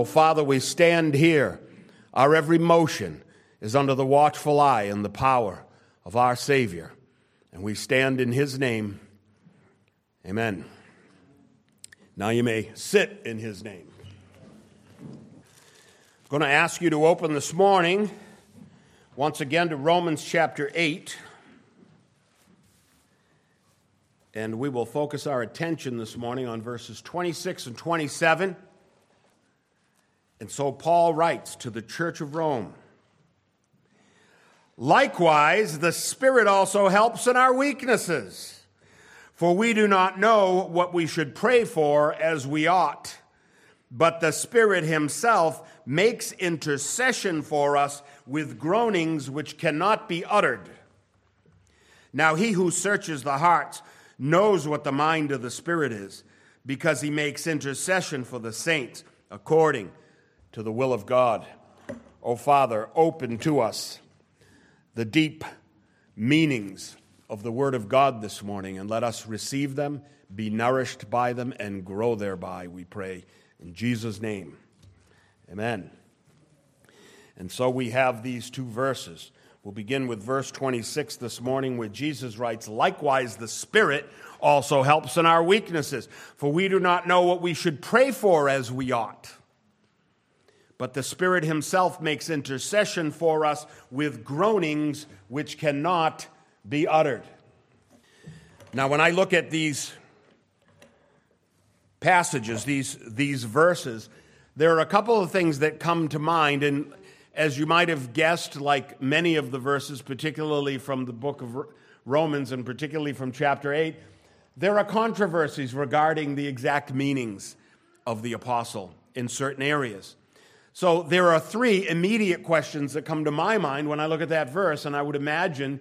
Oh, Father, we stand here. Our every motion is under the watchful eye and the power of our Savior. And we stand in His name. Amen. Now you may sit in His name. I'm going to ask you to open this morning once again to Romans chapter 8. And we will focus our attention this morning on verses 26 and 27. And so Paul writes to the church of Rome Likewise, the Spirit also helps in our weaknesses, for we do not know what we should pray for as we ought. But the Spirit Himself makes intercession for us with groanings which cannot be uttered. Now, He who searches the hearts knows what the mind of the Spirit is, because He makes intercession for the saints according to the will of God. O oh, Father, open to us the deep meanings of the Word of God this morning and let us receive them, be nourished by them, and grow thereby, we pray. In Jesus' name, amen. And so we have these two verses. We'll begin with verse 26 this morning, where Jesus writes, Likewise, the Spirit also helps in our weaknesses, for we do not know what we should pray for as we ought. But the Spirit Himself makes intercession for us with groanings which cannot be uttered. Now, when I look at these passages, these, these verses, there are a couple of things that come to mind. And as you might have guessed, like many of the verses, particularly from the book of Romans and particularly from chapter 8, there are controversies regarding the exact meanings of the apostle in certain areas. So there are three immediate questions that come to my mind when I look at that verse, and I would imagine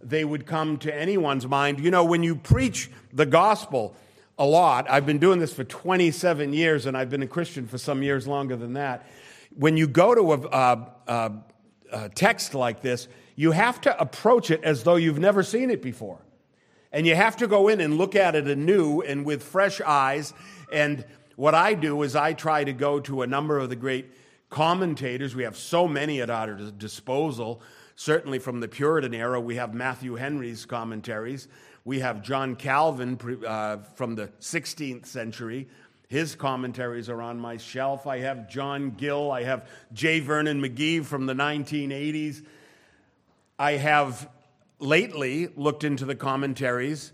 they would come to anyone's mind. You know, when you preach the gospel a lot, I've been doing this for 27 years, and I've been a Christian for some years longer than that. When you go to a, a, a, a text like this, you have to approach it as though you've never seen it before. And you have to go in and look at it anew and with fresh eyes. And what I do is I try to go to a number of the great commentators. We have so many at our disposal. Certainly from the Puritan era, we have Matthew Henry's commentaries. We have John Calvin uh, from the 16th century. His commentaries are on my shelf. I have John Gill. I have J. Vernon McGee from the 1980s. I have lately looked into the commentaries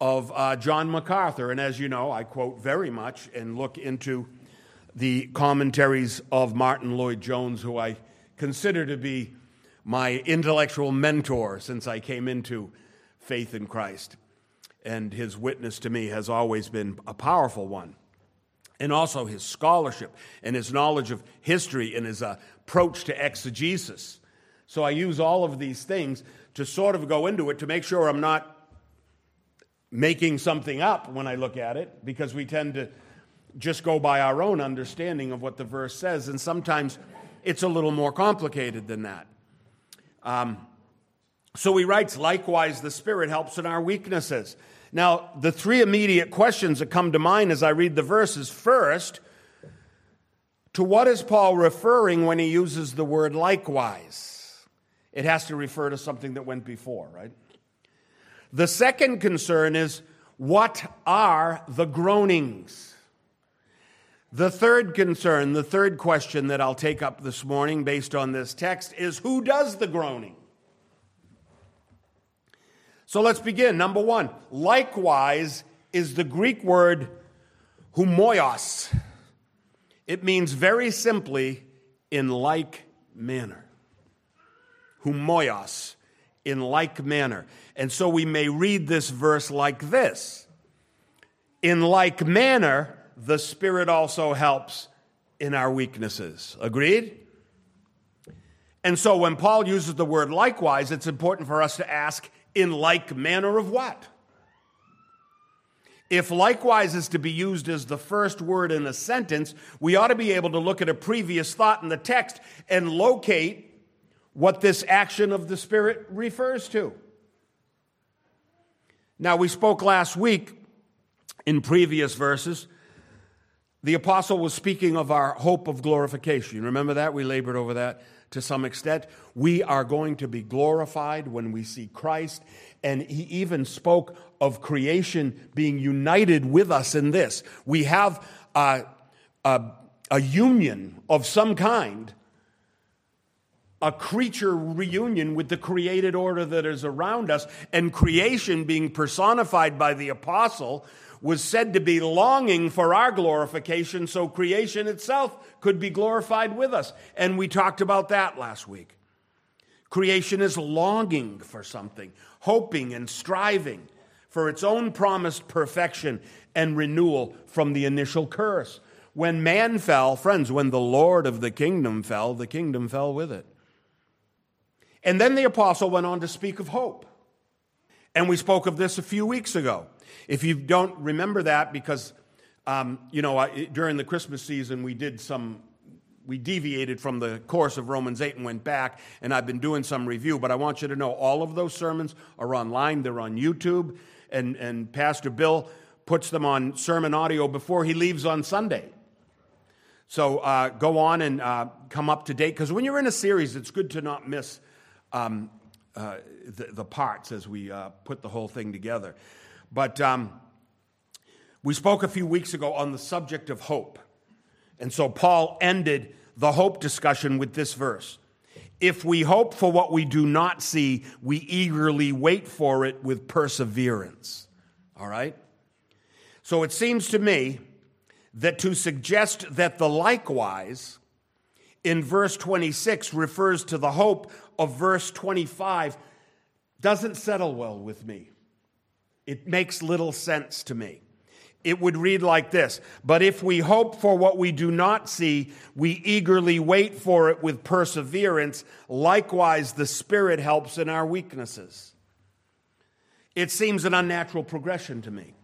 of uh, John MacArthur. And as you know, I quote very much and look into the commentaries of Martyn Lloyd-Jones, who I consider to be my intellectual mentor since I came into faith in Christ. And his witness to me has always been a powerful one. And also his scholarship and his knowledge of history and his approach to exegesis. So I use all of these things to sort of go into it to make sure I'm not making something up when I look at it, because we tend to just go by our own understanding of what the verse says, and sometimes it's a little more complicated than that. Um, so he writes, likewise, the Spirit helps in our weaknesses. Now, the three immediate questions that come to mind as I read the verses first, to what is Paul referring when he uses the word likewise? It has to refer to something that went before, right? The second concern is what are the groanings? The third concern, the third question that I'll take up this morning based on this text is who does the groaning? So let's begin. Number one, likewise is the Greek word homoios. It means very simply in like manner. Homoios, in like manner. And so we may read this verse like this In like manner, the Spirit also helps in our weaknesses. Agreed? And so when Paul uses the word likewise, it's important for us to ask, in like manner of what? If likewise is to be used as the first word in a sentence, we ought to be able to look at a previous thought in the text and locate what this action of the Spirit refers to. Now, we spoke last week in previous verses the apostle was speaking of our hope of glorification. Remember that? We labored over that to some extent. We are going to be glorified when we see Christ. And he even spoke of creation being united with us in this. We have a, a, a union of some kind, a creature reunion with the created order that is around us, and creation being personified by the apostle was said to be longing for our glorification so creation itself could be glorified with us. And we talked about that last week. Creation is longing for something, hoping and striving for its own promised perfection and renewal from the initial curse. When man fell, friends, when the Lord of the kingdom fell, the kingdom fell with it. And then the apostle went on to speak of hope. And we spoke of this a few weeks ago. If you don't remember that, because, um, you know, I, during the Christmas season, we did some, we deviated from the course of Romans 8 and went back, and I've been doing some review, but I want you to know all of those sermons are online. They're on YouTube, and, and Pastor Bill puts them on sermon audio before he leaves on Sunday. So uh, go on and uh, come up to date, because when you're in a series, it's good to not miss um, uh, the, the, parts as we uh, put the whole thing together. But um, we spoke a few weeks ago on the subject of hope. And so Paul ended the hope discussion with this verse If we hope for what we do not see, we eagerly wait for it with perseverance. All right? So it seems to me that to suggest that the likewise in verse 26 refers to the hope of verse 25 doesn't settle well with me. It makes little sense to me. It would read like this But if we hope for what we do not see, we eagerly wait for it with perseverance. Likewise, the Spirit helps in our weaknesses. It seems an unnatural progression to me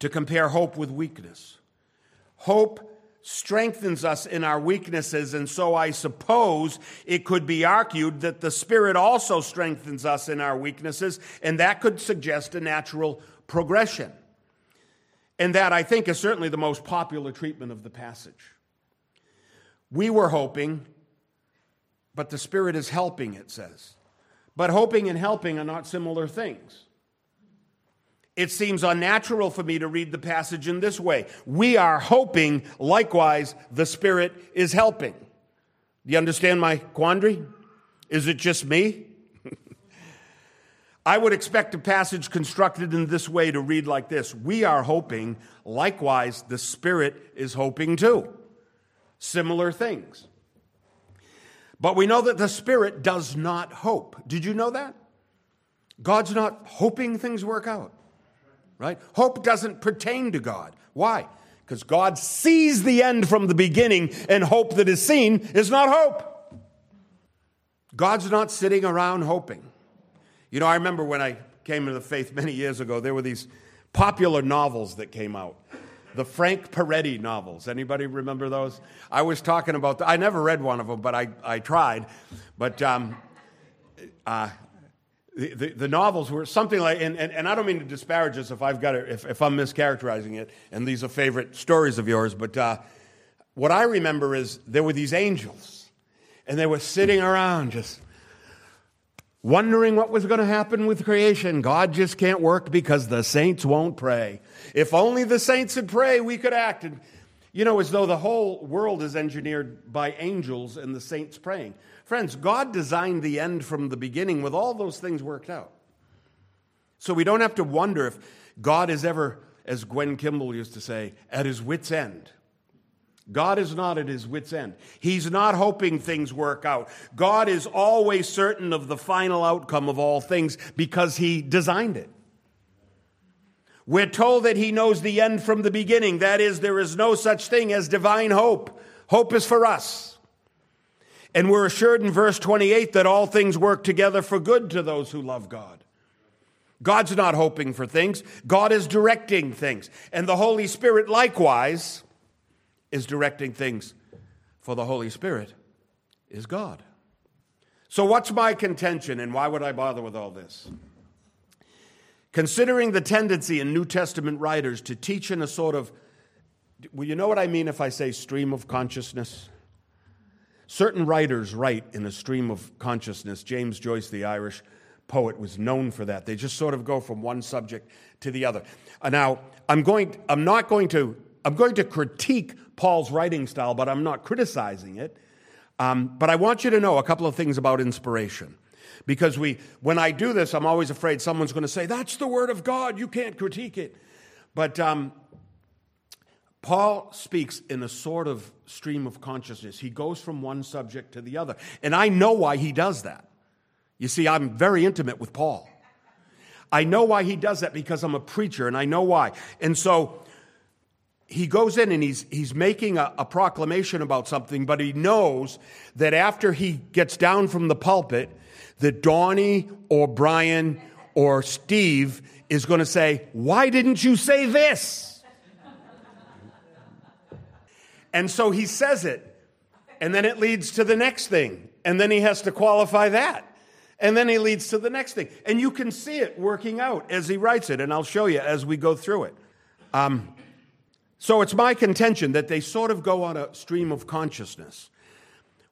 to compare hope with weakness. Hope strengthens us in our weaknesses, and so I suppose it could be argued that the Spirit also strengthens us in our weaknesses, and that could suggest a natural progression. And that, I think, is certainly the most popular treatment of the passage. We were hoping, but the Spirit is helping, it says. But hoping and helping are not similar things. It seems unnatural for me to read the passage in this way. We are hoping, likewise, the Spirit is helping. Do you understand my quandary? Is it just me? I would expect a passage constructed in this way to read like this We are hoping, likewise, the Spirit is hoping too. Similar things. But we know that the Spirit does not hope. Did you know that? God's not hoping things work out right? Hope doesn't pertain to God. Why? Because God sees the end from the beginning, and hope that is seen is not hope. God's not sitting around hoping. You know, I remember when I came into the faith many years ago, there were these popular novels that came out. The Frank Peretti novels. Anybody remember those? I was talking about, the, I never read one of them, but I, I tried. But um, uh, the, the, novels were something like, and, and, and, I don't mean to disparage this if I've got it, if, if I'm mischaracterizing it, and these are favorite stories of yours, but uh, what I remember is there were these angels, and they were sitting around just wondering what was going to happen with creation. God just can't work because the saints won't pray. If only the saints would pray, we could act. And, you know, as though the whole world is engineered by angels and the saints praying. Friends, God designed the end from the beginning with all those things worked out. So we don't have to wonder if God is ever, as Gwen Kimball used to say, at his wits' end. God is not at his wits' end. He's not hoping things work out. God is always certain of the final outcome of all things because he designed it. We're told that he knows the end from the beginning. That is, there is no such thing as divine hope. Hope is for us. And we're assured in verse 28 that all things work together for good to those who love God. God's not hoping for things, God is directing things. And the Holy Spirit, likewise, is directing things, for the Holy Spirit is God. So, what's my contention, and why would I bother with all this? Considering the tendency in New Testament writers to teach in a sort of Well, you know what I mean if I say stream of consciousness? Certain writers write in a stream of consciousness. James Joyce, the Irish poet, was known for that. They just sort of go from one subject to the other. Uh, now, I'm going. I'm not going to. I'm going to critique Paul's writing style, but I'm not criticizing it. Um, but I want you to know a couple of things about inspiration. Because we, when I do this, I'm always afraid someone's going to say, That's the word of God, you can't critique it. But um, Paul speaks in a sort of stream of consciousness. He goes from one subject to the other. And I know why he does that. You see, I'm very intimate with Paul. I know why he does that because I'm a preacher and I know why. And so he goes in and he's, he's making a, a proclamation about something, but he knows that after he gets down from the pulpit, that Donnie or Brian or Steve is going to say, Why didn't you say this? And so he says it. And then it leads to the next thing. And then he has to qualify that. And then he leads to the next thing. And you can see it working out as he writes it. And I'll show you as we go through it. Um, so it's my contention that they sort of go on a stream of consciousness,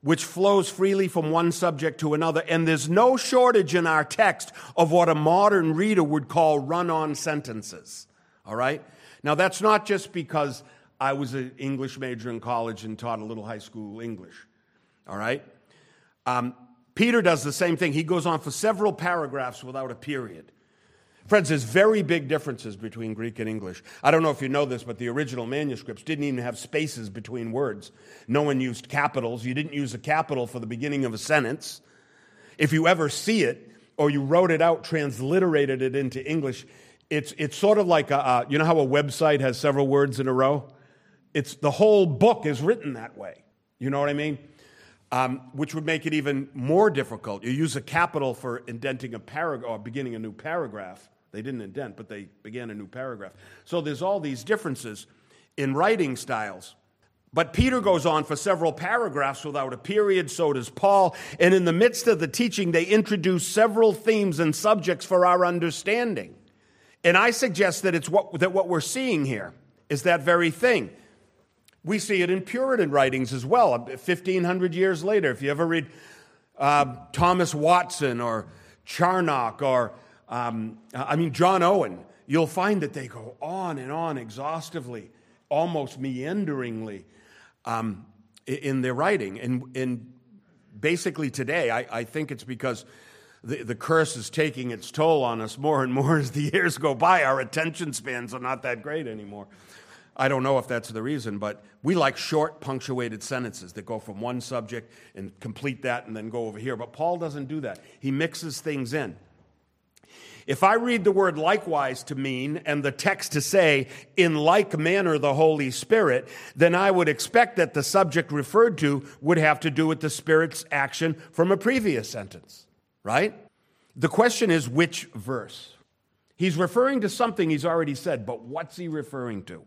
which flows freely from one subject to another. And there's no shortage in our text of what a modern reader would call run on sentences. All right? Now, that's not just because I was an English major in college and taught a little high school English. All right? Um, Peter does the same thing. He goes on for several paragraphs without a period. Friends, there's very big differences between Greek and English. I don't know if you know this, but the original manuscripts didn't even have spaces between words. No one used capitals. You didn't use a capital for the beginning of a sentence. If you ever see it, or you wrote it out, transliterated it into English, it's, it's sort of like, a, you know how a website has several words in a row? It's the whole book is written that way. You know what I mean? Um, which would make it even more difficult. You use a capital for indenting a paragraph or beginning a new paragraph. They didn't indent, but they began a new paragraph. So there's all these differences in writing styles. But Peter goes on for several paragraphs without a period, so does Paul. And in the midst of the teaching, they introduce several themes and subjects for our understanding. And I suggest that it's what, that what we're seeing here is that very thing. We see it in Puritan writings as well, 1,500 years later. If you ever read uh, Thomas Watson or Charnock or, um, I mean, John Owen, you'll find that they go on and on exhaustively, almost meanderingly um, in their writing. And, and basically today, I, I think it's because the, the curse is taking its toll on us more and more as the years go by. Our attention spans are not that great anymore. I don't know if that's the reason, but we like short, punctuated sentences that go from one subject and complete that and then go over here. But Paul doesn't do that, he mixes things in. If I read the word likewise to mean and the text to say, in like manner, the Holy Spirit, then I would expect that the subject referred to would have to do with the Spirit's action from a previous sentence, right? The question is which verse? He's referring to something he's already said, but what's he referring to?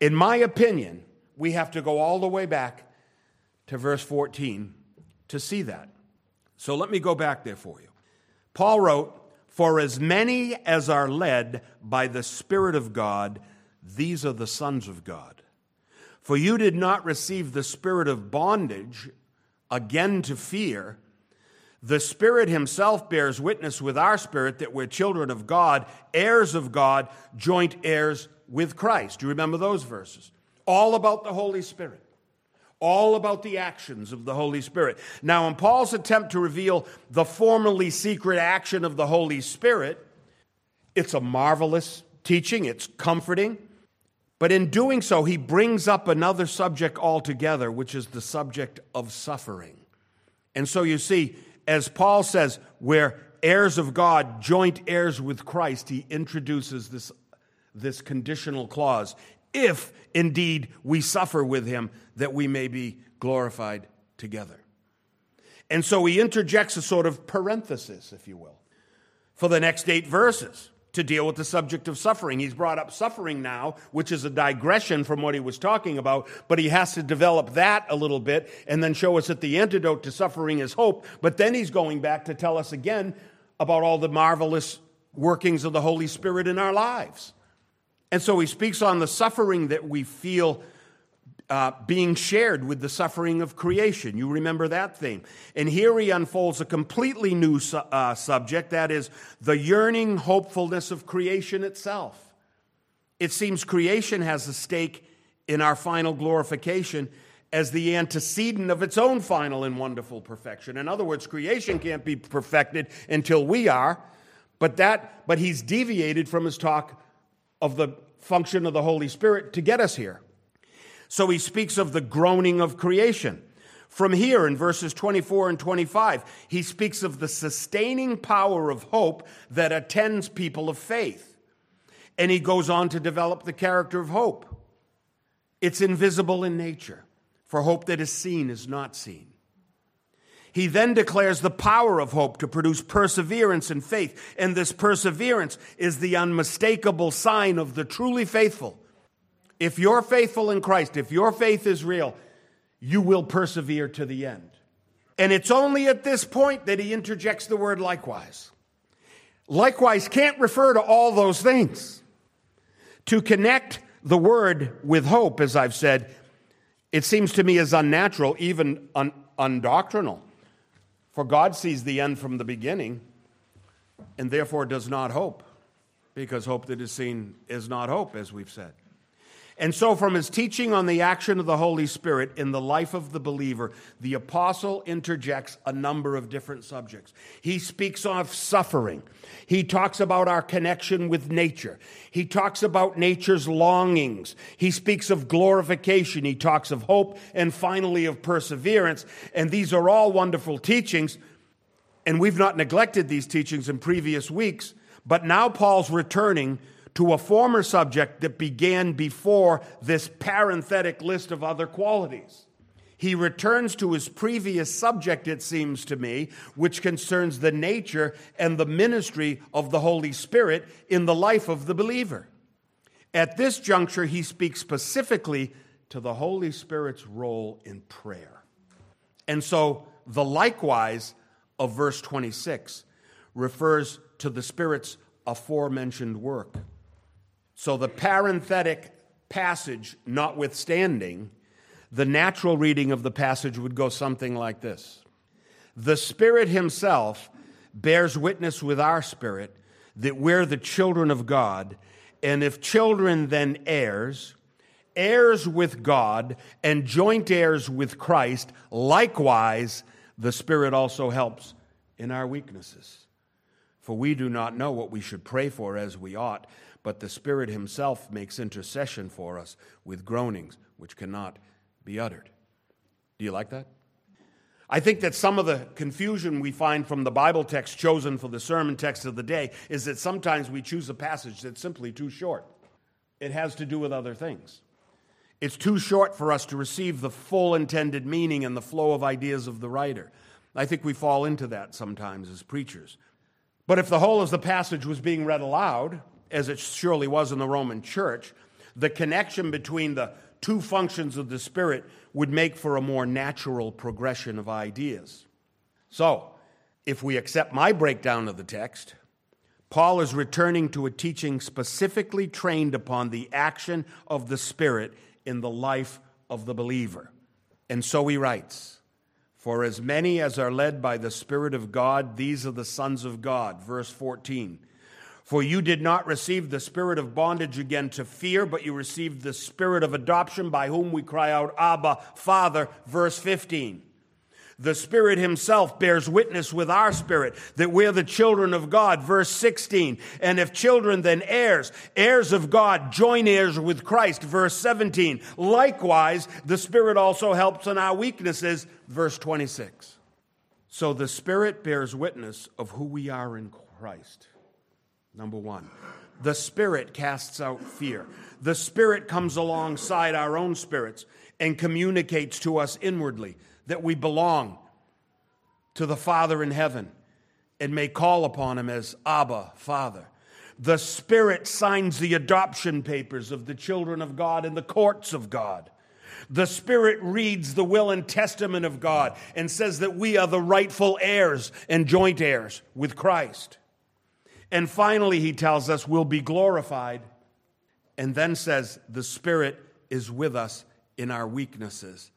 In my opinion, we have to go all the way back to verse 14 to see that. So let me go back there for you. Paul wrote, For as many as are led by the Spirit of God, these are the sons of God. For you did not receive the spirit of bondage again to fear. The Spirit Himself bears witness with our spirit that we're children of God, heirs of God, joint heirs with Christ. Do you remember those verses? All about the Holy Spirit, all about the actions of the Holy Spirit. Now, in Paul's attempt to reveal the formerly secret action of the Holy Spirit, it's a marvelous teaching, it's comforting. But in doing so, he brings up another subject altogether, which is the subject of suffering. And so you see, as Paul says, we're heirs of God, joint heirs with Christ, he introduces this this conditional clause if indeed we suffer with him, that we may be glorified together. And so he interjects a sort of parenthesis, if you will, for the next eight verses to deal with the subject of suffering. He's brought up suffering now, which is a digression from what he was talking about, but he has to develop that a little bit and then show us that the antidote to suffering is hope. But then he's going back to tell us again about all the marvelous workings of the Holy Spirit in our lives. And so he speaks on the suffering that we feel uh, being shared with the suffering of creation. You remember that theme. And here he unfolds a completely new su- uh, subject that is the yearning hopefulness of creation itself. It seems creation has a stake in our final glorification as the antecedent of its own final and wonderful perfection. In other words, creation can't be perfected until we are, but that but he's deviated from his talk of the function of the Holy Spirit to get us here. So he speaks of the groaning of creation. From here in verses 24 and 25, he speaks of the sustaining power of hope that attends people of faith. And he goes on to develop the character of hope. It's invisible in nature, for hope that is seen is not seen. He then declares the power of hope to produce perseverance and faith, and this perseverance is the unmistakable sign of the truly faithful if you're faithful in Christ, if your faith is real, you will persevere to the end. And it's only at this point that he interjects the word likewise. Likewise can't refer to all those things. To connect the word with hope, as I've said, it seems to me as unnatural, even un- undoctrinal. For God sees the end from the beginning and therefore does not hope, because hope that is seen is not hope, as we've said. And so, from his teaching on the action of the Holy Spirit in the life of the believer, the apostle interjects a number of different subjects. He speaks of suffering. He talks about our connection with nature. He talks about nature's longings. He speaks of glorification. He talks of hope and finally of perseverance. And these are all wonderful teachings. And we've not neglected these teachings in previous weeks. But now Paul's returning to a former subject that began before this parenthetic list of other qualities. He returns to his previous subject, it seems to me, which concerns the nature and the ministry of the Holy Spirit in the life of the believer. At this juncture, he speaks specifically to the Holy Spirit's role in prayer. And so, the likewise of verse 26 refers to the Spirit's aforementioned work. So the parenthetic passage notwithstanding, the natural reading of the passage would go something like this The Spirit Himself bears witness with our spirit that we're the children of God, and if children, then heirs, heirs with God, and joint heirs with Christ. Likewise, the Spirit also helps in our weaknesses. For we do not know what we should pray for as we ought but the Spirit Himself makes intercession for us with groanings which cannot be uttered. Do you like that? I think that some of the confusion we find from the Bible text chosen for the sermon text of the day is that sometimes we choose a passage that's simply too short. It has to do with other things. It's too short for us to receive the full intended meaning and the flow of ideas of the writer. I think we fall into that sometimes as preachers. But if the whole of the passage was being read aloud, as it surely was in the Roman church, the connection between the two functions of the Spirit would make for a more natural progression of ideas. So, if we accept my breakdown of the text, Paul is returning to a teaching specifically trained upon the action of the Spirit in the life of the believer. And so he writes, For as many as are led by the Spirit of God, these are the sons of God. Verse 14. For you did not receive the spirit of bondage again to fear, but you received the spirit of adoption by whom we cry out, Abba, Father. Verse 15. The Spirit Himself bears witness with our spirit that we're the children of God. Verse 16. And if children, then heirs, heirs of God, join heirs with Christ. Verse 17. Likewise, the Spirit also helps in our weaknesses. Verse 26. So the Spirit bears witness of who we are in Christ. Number one, the Spirit casts out fear. The Spirit comes alongside our own spirits and communicates to us inwardly that we belong to the Father in heaven and may call upon Him as Abba, Father. The Spirit signs the adoption papers of the children of God in the courts of God. The Spirit reads the will and testament of God and says that we are the rightful heirs and joint heirs with Christ. And finally, he tells us we'll be glorified and then says, The Spirit is with us in our weaknesses.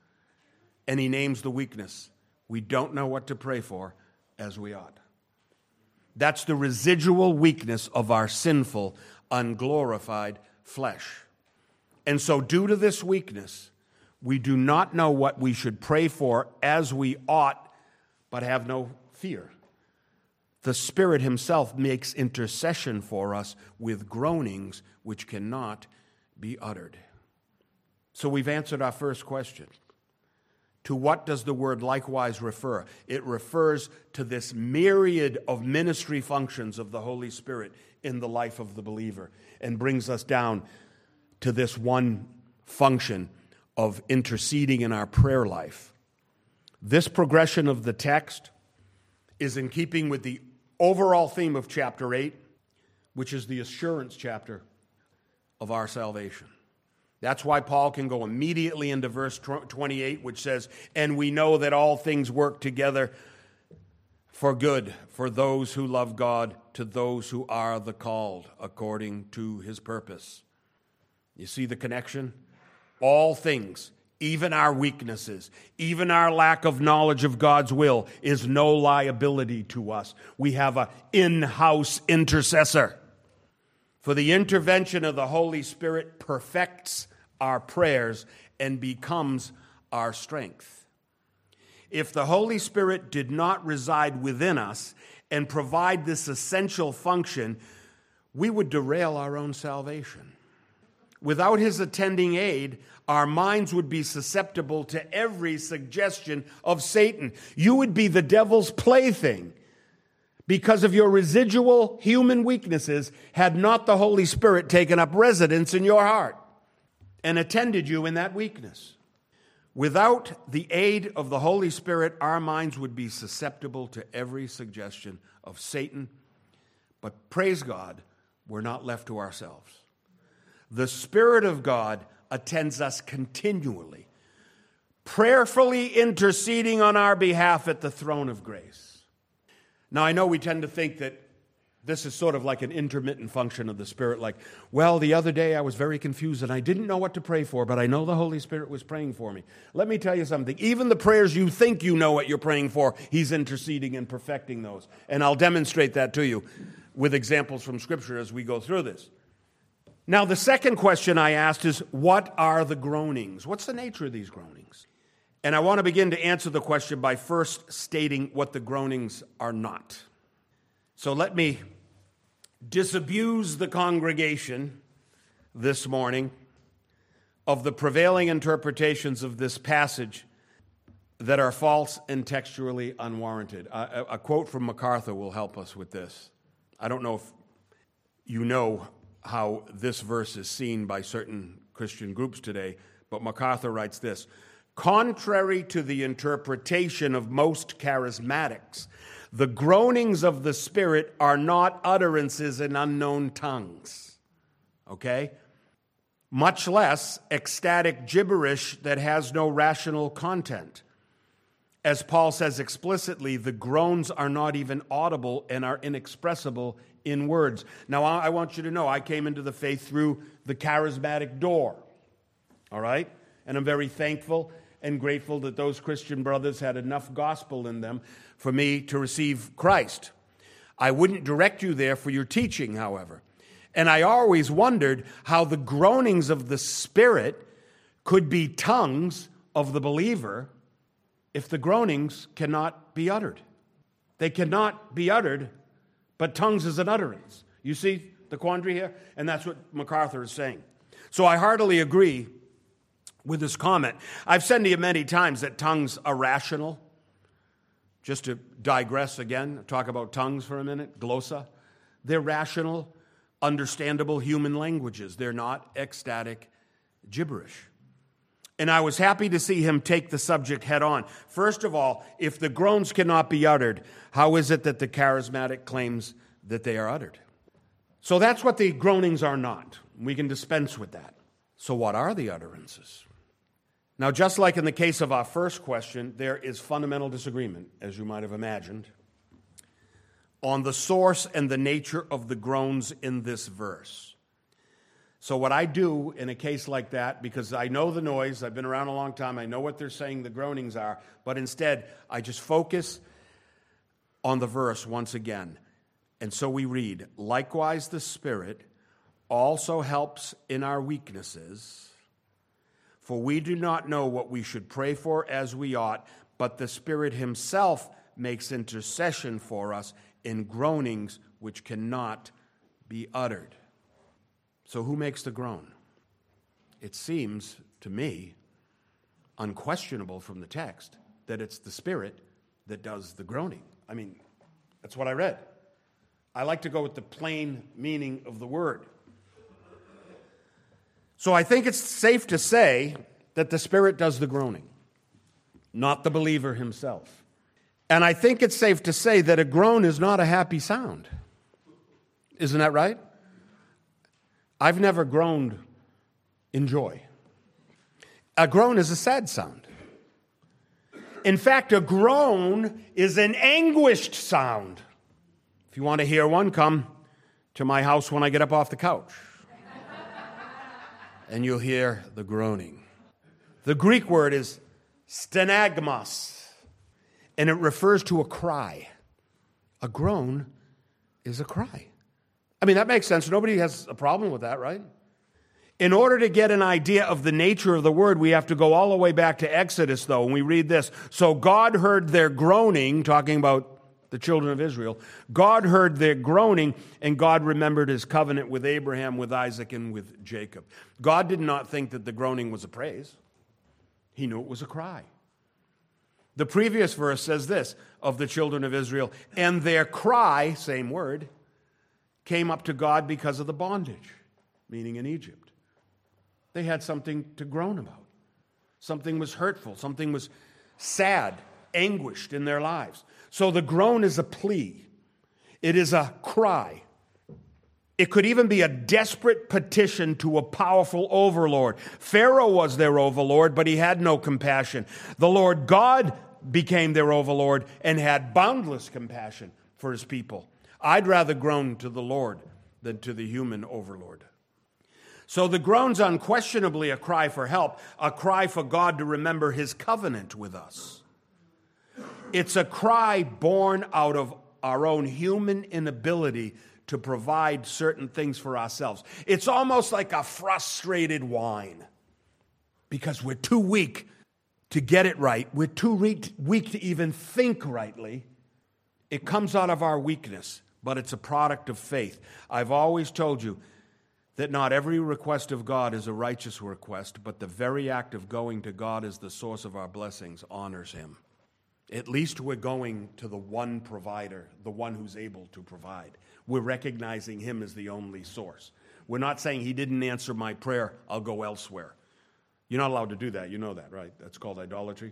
And he names the weakness. We don't know what to pray for as we ought. That's the residual weakness of our sinful, unglorified flesh. And so, due to this weakness, we do not know what we should pray for as we ought, but have no fear. The Spirit Himself makes intercession for us with groanings which cannot be uttered. So, we've answered our first question. To what does the word likewise refer? It refers to this myriad of ministry functions of the Holy Spirit in the life of the believer and brings us down to this one function of interceding in our prayer life. This progression of the text is in keeping with the overall theme of chapter 8, which is the assurance chapter of our salvation. That's why Paul can go immediately into verse 28, which says, And we know that all things work together for good for those who love God, to those who are the called according to his purpose. You see the connection? All things, even our weaknesses, even our lack of knowledge of God's will, is no liability to us. We have an in house intercessor. For the intervention of the Holy Spirit perfects our prayers and becomes our strength. If the Holy Spirit did not reside within us and provide this essential function, we would derail our own salvation. Without his attending aid, our minds would be susceptible to every suggestion of Satan. You would be the devil's plaything because of your residual human weaknesses had not the Holy Spirit taken up residence in your heart and attended you in that weakness. Without the aid of the Holy Spirit, our minds would be susceptible to every suggestion of Satan. But praise God, we're not left to ourselves. The Spirit of God attends us continually, prayerfully interceding on our behalf at the throne of grace. Now, I know we tend to think that this is sort of like an intermittent function of the Spirit. Like, well, the other day I was very confused and I didn't know what to pray for, but I know the Holy Spirit was praying for me. Let me tell you something. Even the prayers you think you know what you're praying for, He's interceding and perfecting those. And I'll demonstrate that to you with examples from Scripture as we go through this. Now, the second question I asked is what are the groanings? What's the nature of these groanings? And I want to begin to answer the question by first stating what the groanings are not. So let me disabuse the congregation this morning of the prevailing interpretations of this passage that are false and textually unwarranted. A, a, quote from MacArthur will help us with this. I don't know if you know how this verse is seen by certain Christian groups today, but MacArthur writes this Contrary to the interpretation of most charismatics, the groanings of the Spirit are not utterances in unknown tongues. Okay? Much less ecstatic gibberish that has no rational content. As Paul says explicitly, the groans are not even audible and are inexpressible in words. Now, I want you to know I came into the faith through the charismatic door. All right? And I'm very thankful and grateful that those Christian brothers had enough gospel in them for me to receive Christ. I wouldn't direct you there for your teaching, however. And I always wondered how the groanings of the Spirit could be tongues of the believer if the groanings cannot be uttered. They cannot be uttered, but tongues is an utterance. You see the quandary here? And that's what MacArthur is saying. So I heartily agree with this comment. I've said to you many times that tongues are rational. Just to digress again, talk about tongues for a minute, glossa. They're rational, understandable human languages. They're not ecstatic gibberish. And I was happy to see him take the subject head on. First of all, if the groans cannot be uttered, how is it that the charismatic claims that they are uttered? So that's what the groanings are not. We can dispense with that. So, what are the utterances? Now, just like in the case of our first question, there is fundamental disagreement, as you might have imagined, on the source and the nature of the groans in this verse. So, what I do in a case like that, because I know the noise, I've been around a long time, I know what they're saying the groanings are, but instead I just focus on the verse once again. And so we read, likewise, the Spirit also helps in our weaknesses, for we do not know what we should pray for as we ought, but the Spirit Himself makes intercession for us in groanings which cannot be uttered. So, who makes the groan? It seems to me unquestionable from the text that it's the Spirit that does the groaning. I mean, that's what I read. I like to go with the plain meaning of the word. So I think it's safe to say that the Spirit does the groaning, not the believer himself. And I think it's safe to say that a groan is not a happy sound. Isn't that right? I've never groaned in joy. A groan is a sad sound. In fact, a groan is an anguished sound. If you want to hear one, come to my house when I get up off the couch. and you'll hear the groaning. The Greek word is stenagmos and it refers to a cry. A groan is a cry. I mean, that makes sense. Nobody has a problem with that, right? In order to get an idea of the nature of the word, we have to go all the way back to Exodus, though, and we read this. So God heard their groaning, talking about the children of Israel. God heard their groaning, and God remembered his covenant with Abraham, with Isaac, and with Jacob. God did not think that the groaning was a praise, he knew it was a cry. The previous verse says this of the children of Israel, and their cry, same word, came up to God because of the bondage, meaning in Egypt. They had something to groan about. Something was hurtful, something was sad, anguished in their lives. So the groan is a plea, it is a cry. It could even be a desperate petition to a powerful overlord. Pharaoh was their overlord, but he had no compassion. The Lord God became their overlord and had boundless compassion for his people. I'd rather groan to the Lord than to the human overlord. So the groan's unquestionably a cry for help, a cry for God to remember his covenant with us. It's a cry born out of our own human inability to provide certain things for ourselves. It's almost like a frustrated whine because we're too weak to get it right. We're too weak to even think rightly. It comes out of our weakness, but it's a product of faith. I've always told you that not every request of God is a righteous request, but the very act of going to God as the source of our blessings honors Him. At least we're going to the one provider, the one who's able to provide we're recognizing Him as the only source. We're not saying He didn't answer my prayer, I'll go elsewhere. You're not allowed to do that. You know that, right? That's called idolatry.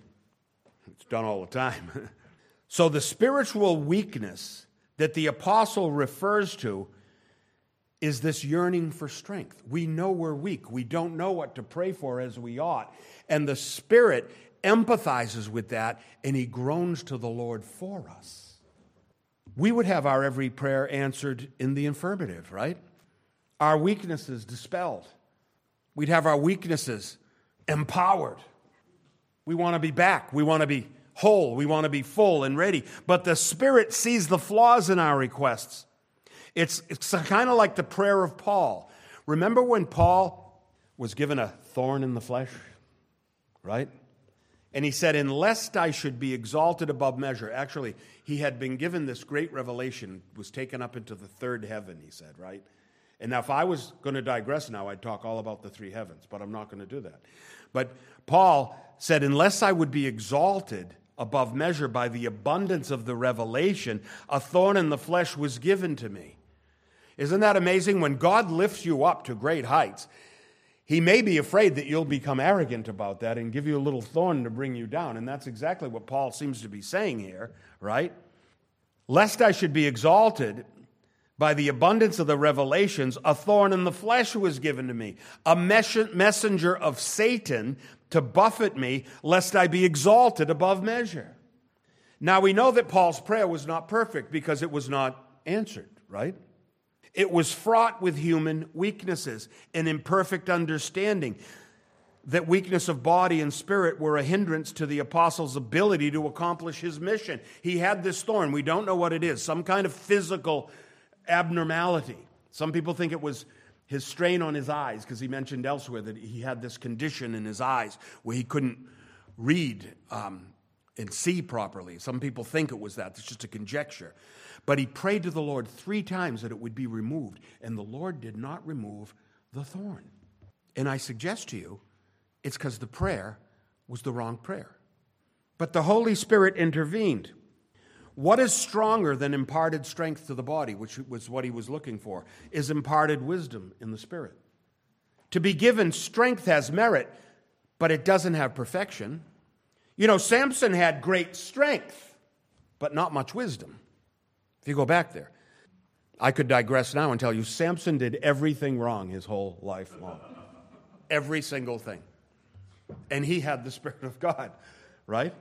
It's done all the time. so the spiritual weakness that the apostle refers to is this yearning for strength. We know we're weak. We don't know what to pray for as we ought. And the Spirit empathizes with that and he groans to the Lord for us we would have our every prayer answered in the affirmative, right? Our weaknesses dispelled. We'd have our weaknesses empowered. We want to be back. We want to be whole. We want to be full and ready. But the Spirit sees the flaws in our requests. It's, it's kind of like the prayer of Paul. Remember when Paul was given a thorn in the flesh? Right? And he said, Unless I should be exalted above measure. Actually, he had been given this great revelation, was taken up into the third heaven, he said, right? And now, if I was going to digress now, I'd talk all about the three heavens, but I'm not going to do that. But Paul said, Unless I would be exalted above measure by the abundance of the revelation, a thorn in the flesh was given to me. Isn't that amazing? When God lifts you up to great heights, he may be afraid that you'll become arrogant about that and give you a little thorn to bring you down. And that's exactly what Paul seems to be saying here, right? Lest I should be exalted by the abundance of the revelations, a thorn in the flesh was given to me, a messenger of Satan to buffet me, lest I be exalted above measure. Now we know that Paul's prayer was not perfect because it was not answered, right? It was fraught with human weaknesses and imperfect understanding. That weakness of body and spirit were a hindrance to the apostle's ability to accomplish his mission. He had this thorn. We don't know what it is, some kind of physical abnormality. Some people think it was his strain on his eyes, because he mentioned elsewhere that he had this condition in his eyes where he couldn't read um, and see properly. Some people think it was that. It's just a conjecture. But he prayed to the Lord three times that it would be removed, and the Lord did not remove the thorn. And I suggest to you, it's because the prayer was the wrong prayer. But the Holy Spirit intervened. What is stronger than imparted strength to the body, which was what he was looking for, is imparted wisdom in the Spirit. To be given strength has merit, but it doesn't have perfection. You know, Samson had great strength, but not much wisdom. If you go back there, I could digress now and tell you Samson did everything wrong his whole life long. Every single thing. And he had the Spirit of God, right?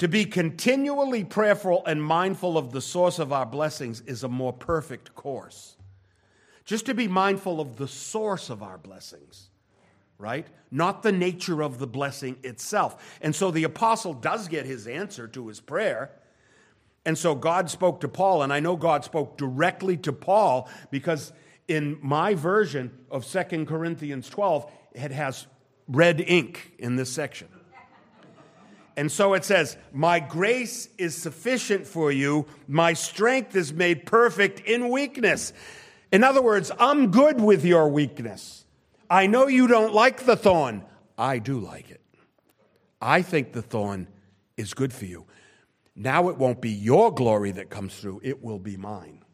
To be continually prayerful and mindful of the source of our blessings is a more perfect course. Just to be mindful of the source of our blessings, right? Not the nature of the blessing itself. And so the apostle does get his answer to his prayer. And so God spoke to Paul, and I know God spoke directly to Paul because in my version of Second Corinthians 12, it has red ink in this section. And so it says, My grace is sufficient for you. My strength is made perfect in weakness. In other words, I'm good with your weakness. I know you don't like the thorn. I do like it. I think the thorn is good for you. Now it won't be your glory that comes through, it will be mine.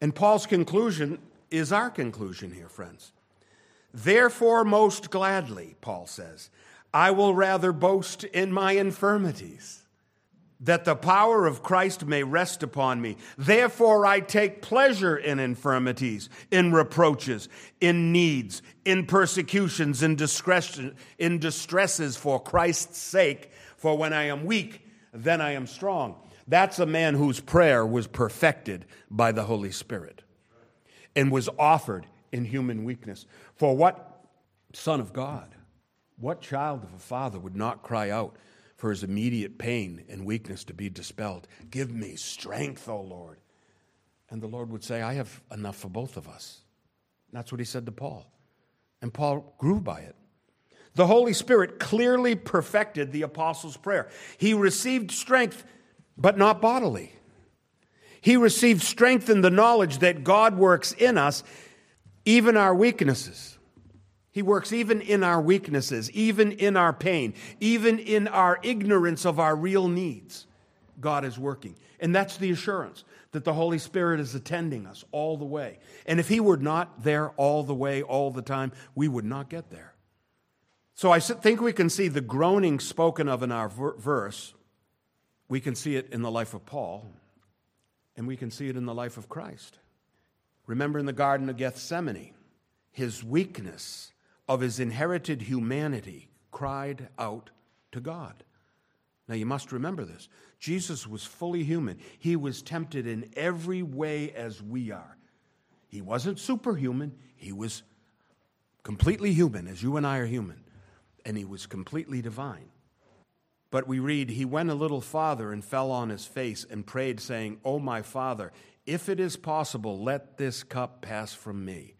And Paul's conclusion is our conclusion here, friends. Therefore, most gladly, Paul says, I will rather boast in my infirmities, that the power of Christ may rest upon me. Therefore, I take pleasure in infirmities, in reproaches, in needs, in persecutions, in, in distresses for Christ's sake. For when I am weak, then I am strong. That's a man whose prayer was perfected by the Holy Spirit and was offered in human weakness. For what Son of God what child of a father would not cry out for his immediate pain and weakness to be dispelled? Give me strength, O Lord. And the Lord would say, I have enough for both of us. That's what he said to Paul. And Paul grew by it. The Holy Spirit clearly perfected the apostles' prayer. He received strength, but not bodily. He received strength in the knowledge that God works in us, even our weaknesses. He works even in our weaknesses, even in our pain, even in our ignorance of our real needs. God is working. And that's the assurance that the Holy Spirit is attending us all the way. And if He were not there all the way, all the time, we would not get there. So I think we can see the groaning spoken of in our verse. We can see it in the life of Paul, and we can see it in the life of Christ. Remember in the Garden of Gethsemane, his weakness of his inherited humanity, cried out to God. Now, you must remember this. Jesus was fully human. He was tempted in every way as we are. He wasn't superhuman, he was completely human, as you and I are human, and he was completely divine. But we read, He went a little farther and fell on his face and prayed, saying, O my Father, if it is possible, let this cup pass from me.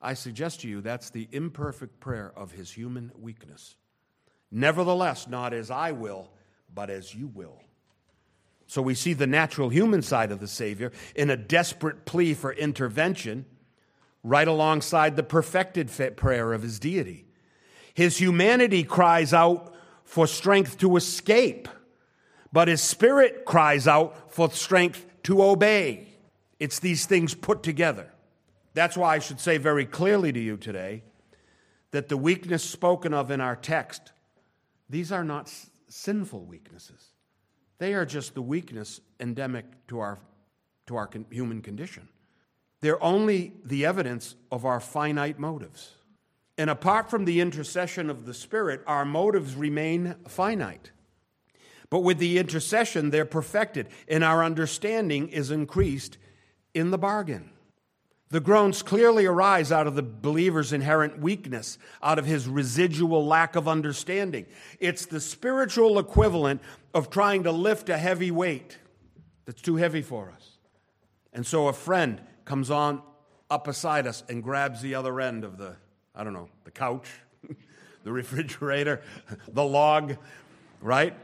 I suggest to you that's the imperfect prayer of his human weakness. Nevertheless, not as I will, but as you will. So we see the natural human side of the Savior in a desperate plea for intervention, right alongside the perfected prayer of his deity. His humanity cries out for strength to escape, but his spirit cries out for strength to obey. It's these things put together. That's why I should say very clearly to you today that the weakness spoken of in our text, these are not sinful weaknesses. They are just the weakness endemic to our, to our con- human condition. They're only the evidence of our finite motives. And apart from the intercession of the Spirit, our motives remain finite. But with the intercession, they're perfected, and our understanding is increased in the bargain. The groans clearly arise out of the believer's inherent weakness, out of his residual lack of understanding. It's the spiritual equivalent of trying to lift a heavy weight that's too heavy for us. And so a friend comes on up beside us and grabs the other end of the, I don't know, the couch, the refrigerator, the log, right?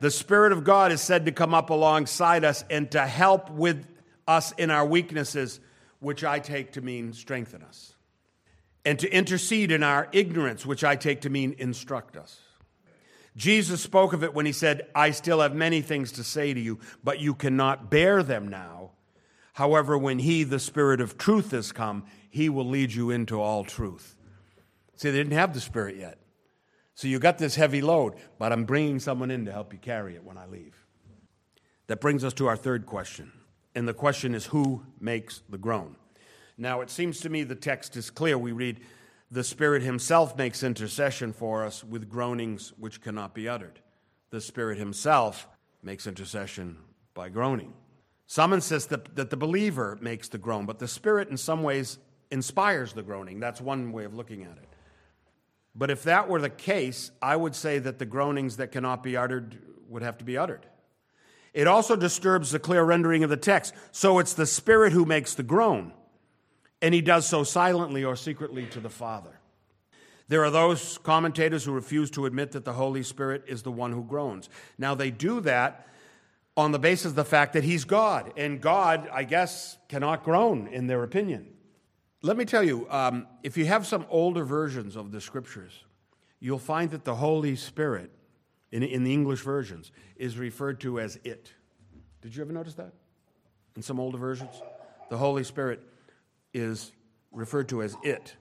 The Spirit of God is said to come up alongside us and to help with us in our weaknesses, which I take to mean strengthen us, and to intercede in our ignorance, which I take to mean instruct us. Jesus spoke of it when he said, I still have many things to say to you, but you cannot bear them now. However, when he, the Spirit of truth, has come, he will lead you into all truth. See, they didn't have the Spirit yet. So you got this heavy load, but I'm bringing someone in to help you carry it when I leave. That brings us to our third question. And the question is who makes the groan? Now, it seems to me the text is clear. We read, The Spirit Himself makes intercession for us with groanings which cannot be uttered. The Spirit Himself makes intercession by groaning. Some insist that, that the believer makes the groan, but the Spirit, in some ways, inspires the groaning. That's one way of looking at it. But if that were the case, I would say that the groanings that cannot be uttered would have to be uttered. It also disturbs the clear rendering of the text. So it's the Spirit who makes the groan, and he does so silently or secretly to the Father. There are those commentators who refuse to admit that the Holy Spirit is the one who groans. Now, they do that on the basis of the fact that he's God, and God, I guess, cannot groan, in their opinion. Let me tell you, um, if you have some older versions of the scriptures, you'll find that the Holy Spirit, in, in the English versions, is referred to as it. Did you ever notice that? In some older versions? The Holy Spirit is referred to as it.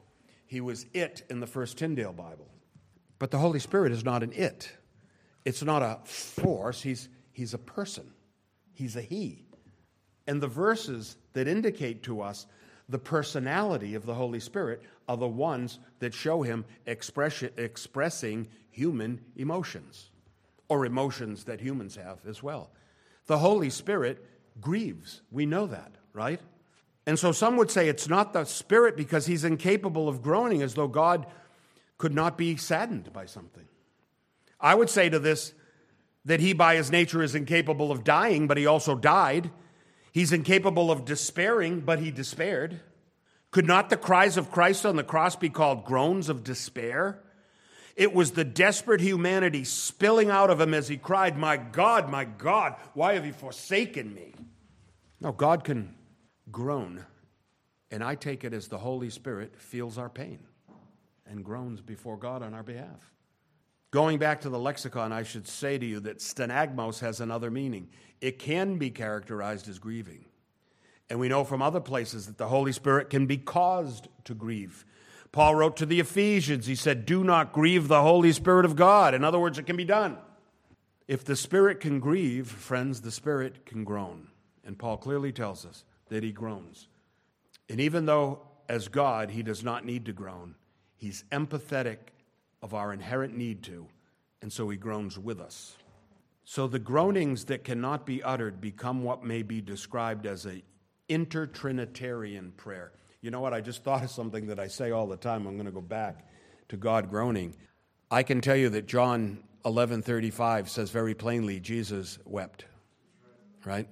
He was it in the first Tyndale Bible. But the Holy Spirit is not an it. It's not a force, he's, he's a person, he's a he. And the verses that indicate to us the personality of the Holy Spirit are the ones that show him express, expressing human emotions, or emotions that humans have as well. The Holy Spirit grieves. We know that, right? And so some would say it's not the Spirit because he's incapable of groaning, as though God could not be saddened by something. I would say to this that he, by his nature, is incapable of dying, but he also died. He's incapable of despairing, but he despaired. Could not the cries of Christ on the cross be called groans of despair? It was the desperate humanity spilling out of him as he cried, My God, my God, why have you forsaken me? No, God can groan, and I take it as the Holy Spirit feels our pain and groans before God on our behalf. Going back to the lexicon, I should say to you that stenagmos has another meaning. It can be characterized as grieving. And we know from other places that the Holy Spirit can be caused to grieve. Paul wrote to the Ephesians, he said, Do not grieve the Holy Spirit of God. In other words, it can be done. If the Spirit can grieve, friends, the Spirit can groan. And Paul clearly tells us that he groans. And even though, as God, he does not need to groan, he's empathetic of our inherent need to, and so he groans with us. So the groanings that cannot be uttered become what may be described as an intertrinitarian prayer. You know what? I just thought of something that I say all the time. I'm going to go back to God groaning. I can tell you that John 11:35 says very plainly Jesus wept. Right?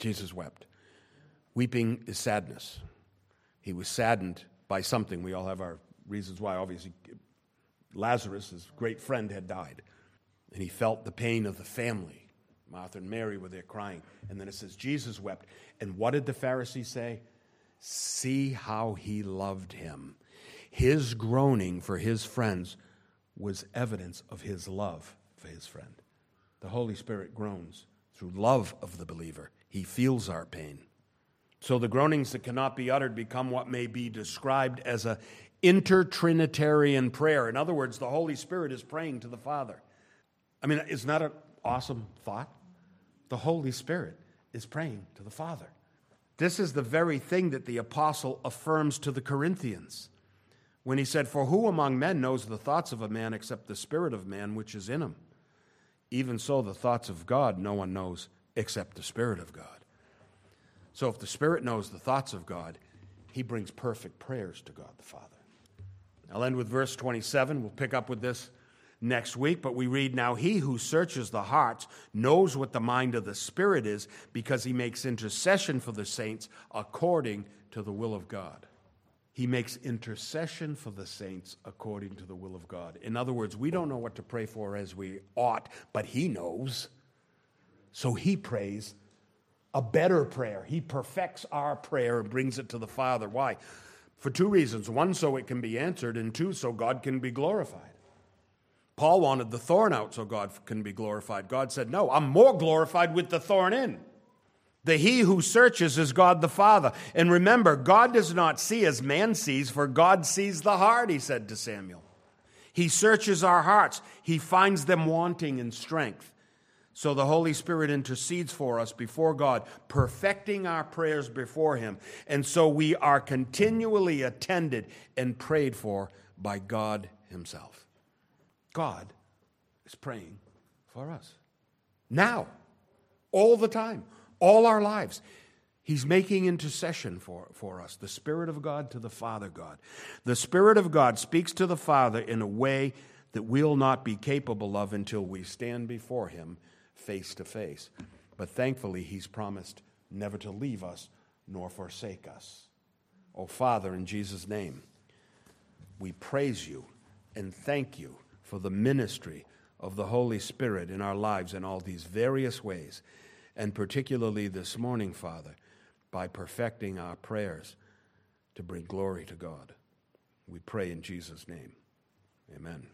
Jesus wept. Weeping is sadness. He was saddened by something. We all have our reasons why. Obviously, Lazarus, his great friend, had died. And he felt the pain of the family. Martha and Mary were there crying. And then it says, Jesus wept. And what did the Pharisees say? See how he loved him. His groaning for his friends was evidence of his love for his friend. The Holy Spirit groans through love of the believer. He feels our pain. So the groanings that cannot be uttered become what may be described as a intertrinitarian prayer. In other words, the Holy Spirit is praying to the Father. I mean, isn't that an awesome thought? The Holy Spirit is praying to the Father. This is the very thing that the apostle affirms to the Corinthians when he said, For who among men knows the thoughts of a man except the spirit of man which is in him? Even so, the thoughts of God no one knows except the Spirit of God. So if the Spirit knows the thoughts of God, he brings perfect prayers to God the Father. I'll end with verse 27. We'll pick up with this next week, but we read now, He who searches the hearts knows what the mind of the Spirit is because he makes intercession for the saints according to the will of God. He makes intercession for the saints according to the will of God. In other words, we don't know what to pray for as we ought, but He knows. So He prays a better prayer. He perfects our prayer and brings it to the Father. Why? For two reasons. One, so it can be answered, and two, so God can be glorified. Paul wanted the thorn out so God can be glorified. God said, No, I'm more glorified with the thorn in. The he who searches is God the Father. And remember, God does not see as man sees, for God sees the heart, he said to Samuel. He searches our hearts, he finds them wanting in strength. So the Holy Spirit intercedes for us before God, perfecting our prayers before Him. And so we are continually attended and prayed for by God Himself. God is praying for us. Now, all the time, all our lives. He's making intercession for, for us, the Spirit of God to the Father God. The Spirit of God speaks to the Father in a way that we'll not be capable of until we stand before Him face to face. But thankfully, He's promised never to leave us nor forsake us. Oh, Father, in Jesus' name, we praise you and thank you for the ministry of the Holy Spirit in our lives in all these various ways, and particularly this morning, Father, by perfecting our prayers to bring glory to God. We pray in Jesus' name. Amen.